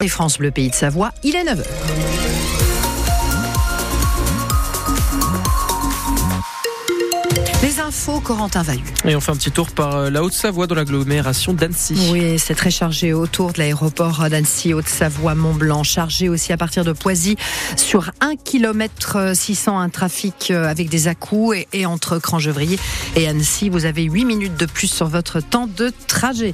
Et France Bleu Pays de Savoie, il est 9h. Les infos, Corentin Vahu. Et on fait un petit tour par euh, la Haute-Savoie dans l'agglomération d'Annecy. Oui, c'est très chargé autour de l'aéroport d'Annecy, Haute-Savoie, Mont-Blanc. Chargé aussi à partir de Poisy sur 1 km 600, un trafic euh, avec des à et, et, entre Crangevrier et Annecy. Vous avez 8 minutes de plus sur votre temps de trajet.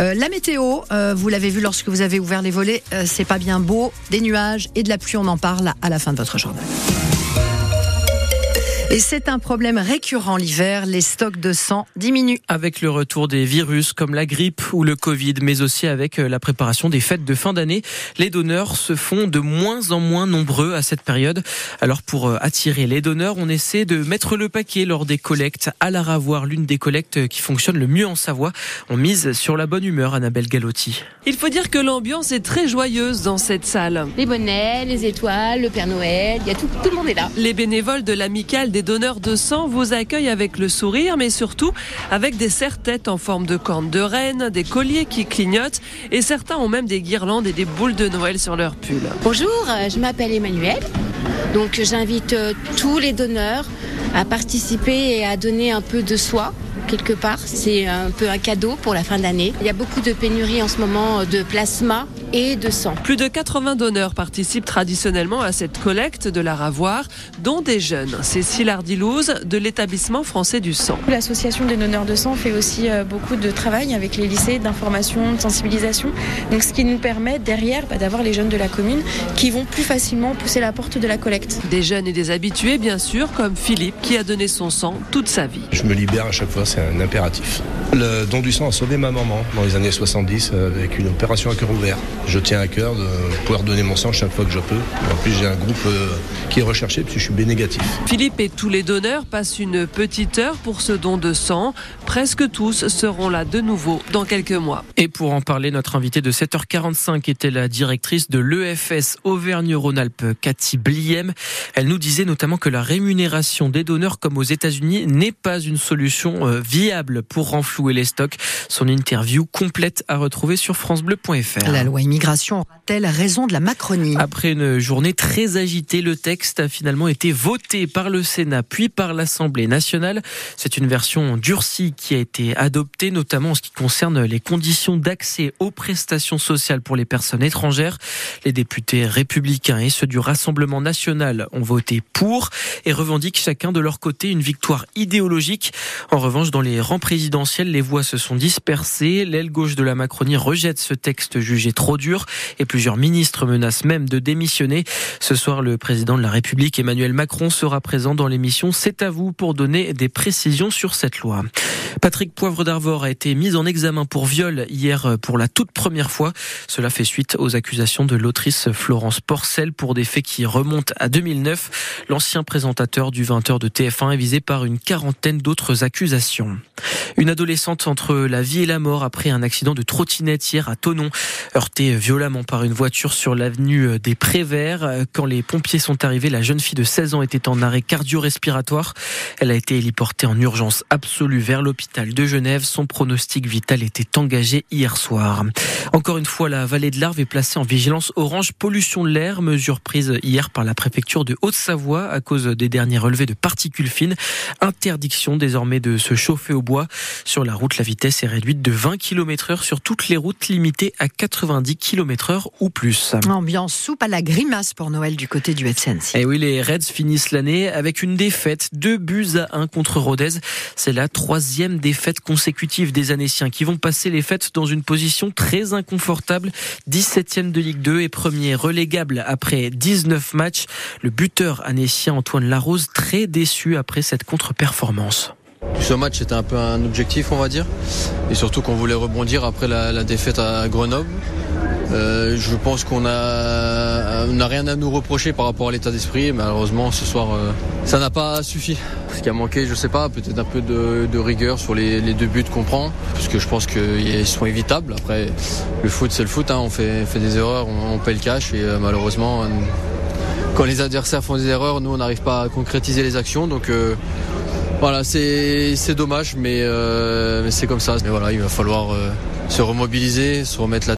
Euh, la météo, euh, vous l'avez vu lorsque vous avez ouvert les volets, euh, c'est pas bien beau. Des nuages et de la pluie, on en parle à la fin de votre journal. Et c'est un problème récurrent l'hiver, les stocks de sang diminuent. Avec le retour des virus comme la grippe ou le Covid, mais aussi avec euh, la préparation des fêtes de fin d'année, les donneurs se font de moins en moins nombreux à cette période. Alors pour euh, attirer les donneurs, on essaie de mettre le paquet lors des collectes. À la ravoir, l'une des collectes qui fonctionne le mieux en Savoie, on mise sur la bonne humeur, Annabelle Galotti. Il faut dire que l'ambiance est très joyeuse dans cette salle. Les bonnets, les étoiles, le Père Noël, il y a tout, tout le monde est là. Les bénévoles de l'amicale des donneurs de sang vous accueillent avec le sourire, mais surtout avec des serre-têtes en forme de cornes de reine, des colliers qui clignotent, et certains ont même des guirlandes et des boules de Noël sur leur pull. Bonjour, je m'appelle Emmanuel. Donc j'invite tous les donneurs à participer et à donner un peu de soi quelque part. C'est un peu un cadeau pour la fin d'année. Il y a beaucoup de pénuries en ce moment de plasma et de sang. Plus de 80 donneurs participent traditionnellement à cette collecte de la ravoir, dont des jeunes. Cécile Ardilouse de l'établissement français du sang. L'association des donneurs de sang fait aussi beaucoup de travail avec les lycées d'information, de sensibilisation. Donc ce qui nous permet derrière bah, d'avoir les jeunes de la commune qui vont plus facilement pousser la porte de la collecte. Des jeunes et des habitués bien sûr, comme Philippe qui a donné son sang toute sa vie. Je me libère à chaque fois, c'est un impératif. Le don du sang a sauvé ma maman dans les années 70 avec une opération à cœur ouvert. Je tiens à cœur de pouvoir donner mon sang chaque fois que je peux. En plus, j'ai un groupe qui est recherché parce que je suis B négatif. Philippe et tous les donneurs passent une petite heure pour ce don de sang. Presque tous seront là de nouveau dans quelques mois. Et pour en parler, notre invitée de 7h45 était la directrice de l'EFS Auvergne-Rhône-Alpes, Cathy Bliem. Elle nous disait notamment que la rémunération des donneurs, comme aux États-Unis, n'est pas une solution viable pour renflouer les stocks. Son interview complète à retrouver sur francebleu.fr. La loi immigration aura-t-elle raison de la Macronie Après une journée très agitée, le texte a finalement été voté par le Sénat puis par l'Assemblée nationale. C'est une version durcie qui a été adoptée, notamment en ce qui concerne les conditions d'accès aux prestations sociales pour les personnes étrangères. Les députés républicains et ceux du Rassemblement national ont voté pour et revendiquent chacun de leur côté une victoire idéologique. En revanche, dans les rangs présidentiels, les voix se sont dispersées. L'aile gauche de la Macronie rejette ce texte jugé trop dur et plusieurs ministres menacent même de démissionner. Ce soir, le président de la République, Emmanuel Macron, sera présent dans l'émission C'est à vous pour donner des précisions sur cette loi. Patrick Poivre d'Arvor a été mis en examen pour viol hier pour la toute première fois. Cela fait suite aux accusations de l'autrice Florence Porcel pour des faits qui remontent à 2009. L'ancien présentateur du 20h de TF1 est visé par une quarantaine d'autres accusations. Une adolescente entre la vie et la mort après un accident de trottinette hier à Tonon, heurtée violemment par une voiture sur l'avenue des Préverts. Quand les pompiers sont arrivés, la jeune fille de 16 ans était en arrêt cardio-respiratoire. Elle a été héliportée en urgence absolue vers l'hôpital de Genève. Son pronostic vital était engagé hier soir. Encore une fois, la vallée de l'Arve est placée en vigilance orange pollution de l'air, mesure prise hier par la préfecture de Haute-Savoie à cause des derniers relevés de particules fines. Interdiction désormais de se chauffer au bois. Sur la route, la vitesse est réduite de 20 km heure sur toutes les routes limitées à 90 km heure ou plus. Ambiance soupe à la grimace pour Noël du côté du FCNC. Et oui, les Reds finissent l'année avec une défaite, deux buts à un contre Rodez. C'est la troisième défaite consécutive des Annéciens qui vont passer les fêtes dans une position très inconfortable. 17e de Ligue 2 et premier relégable après 19 matchs. Le buteur annécien Antoine Larose très déçu après cette contre-performance. Ce match était un peu un objectif, on va dire, et surtout qu'on voulait rebondir après la, défaite à Grenoble. Euh, je pense qu'on a, rien à nous reprocher par rapport à l'état d'esprit. Malheureusement, ce soir, euh, ça n'a pas suffi. Ce qui a manqué, je sais pas, peut-être un peu de, rigueur sur les, deux buts qu'on prend, parce que je pense qu'ils sont évitables. Après, le foot, c'est le foot. Hein. On fait, des erreurs, on, on, paie le cash, et euh, malheureusement, quand les adversaires font des erreurs, nous, on n'arrive pas à concrétiser les actions. Donc voilà, c'est dommage, mais, euh, mais c'est comme ça. Mais voilà, il va falloir euh, se remobiliser, se remettre la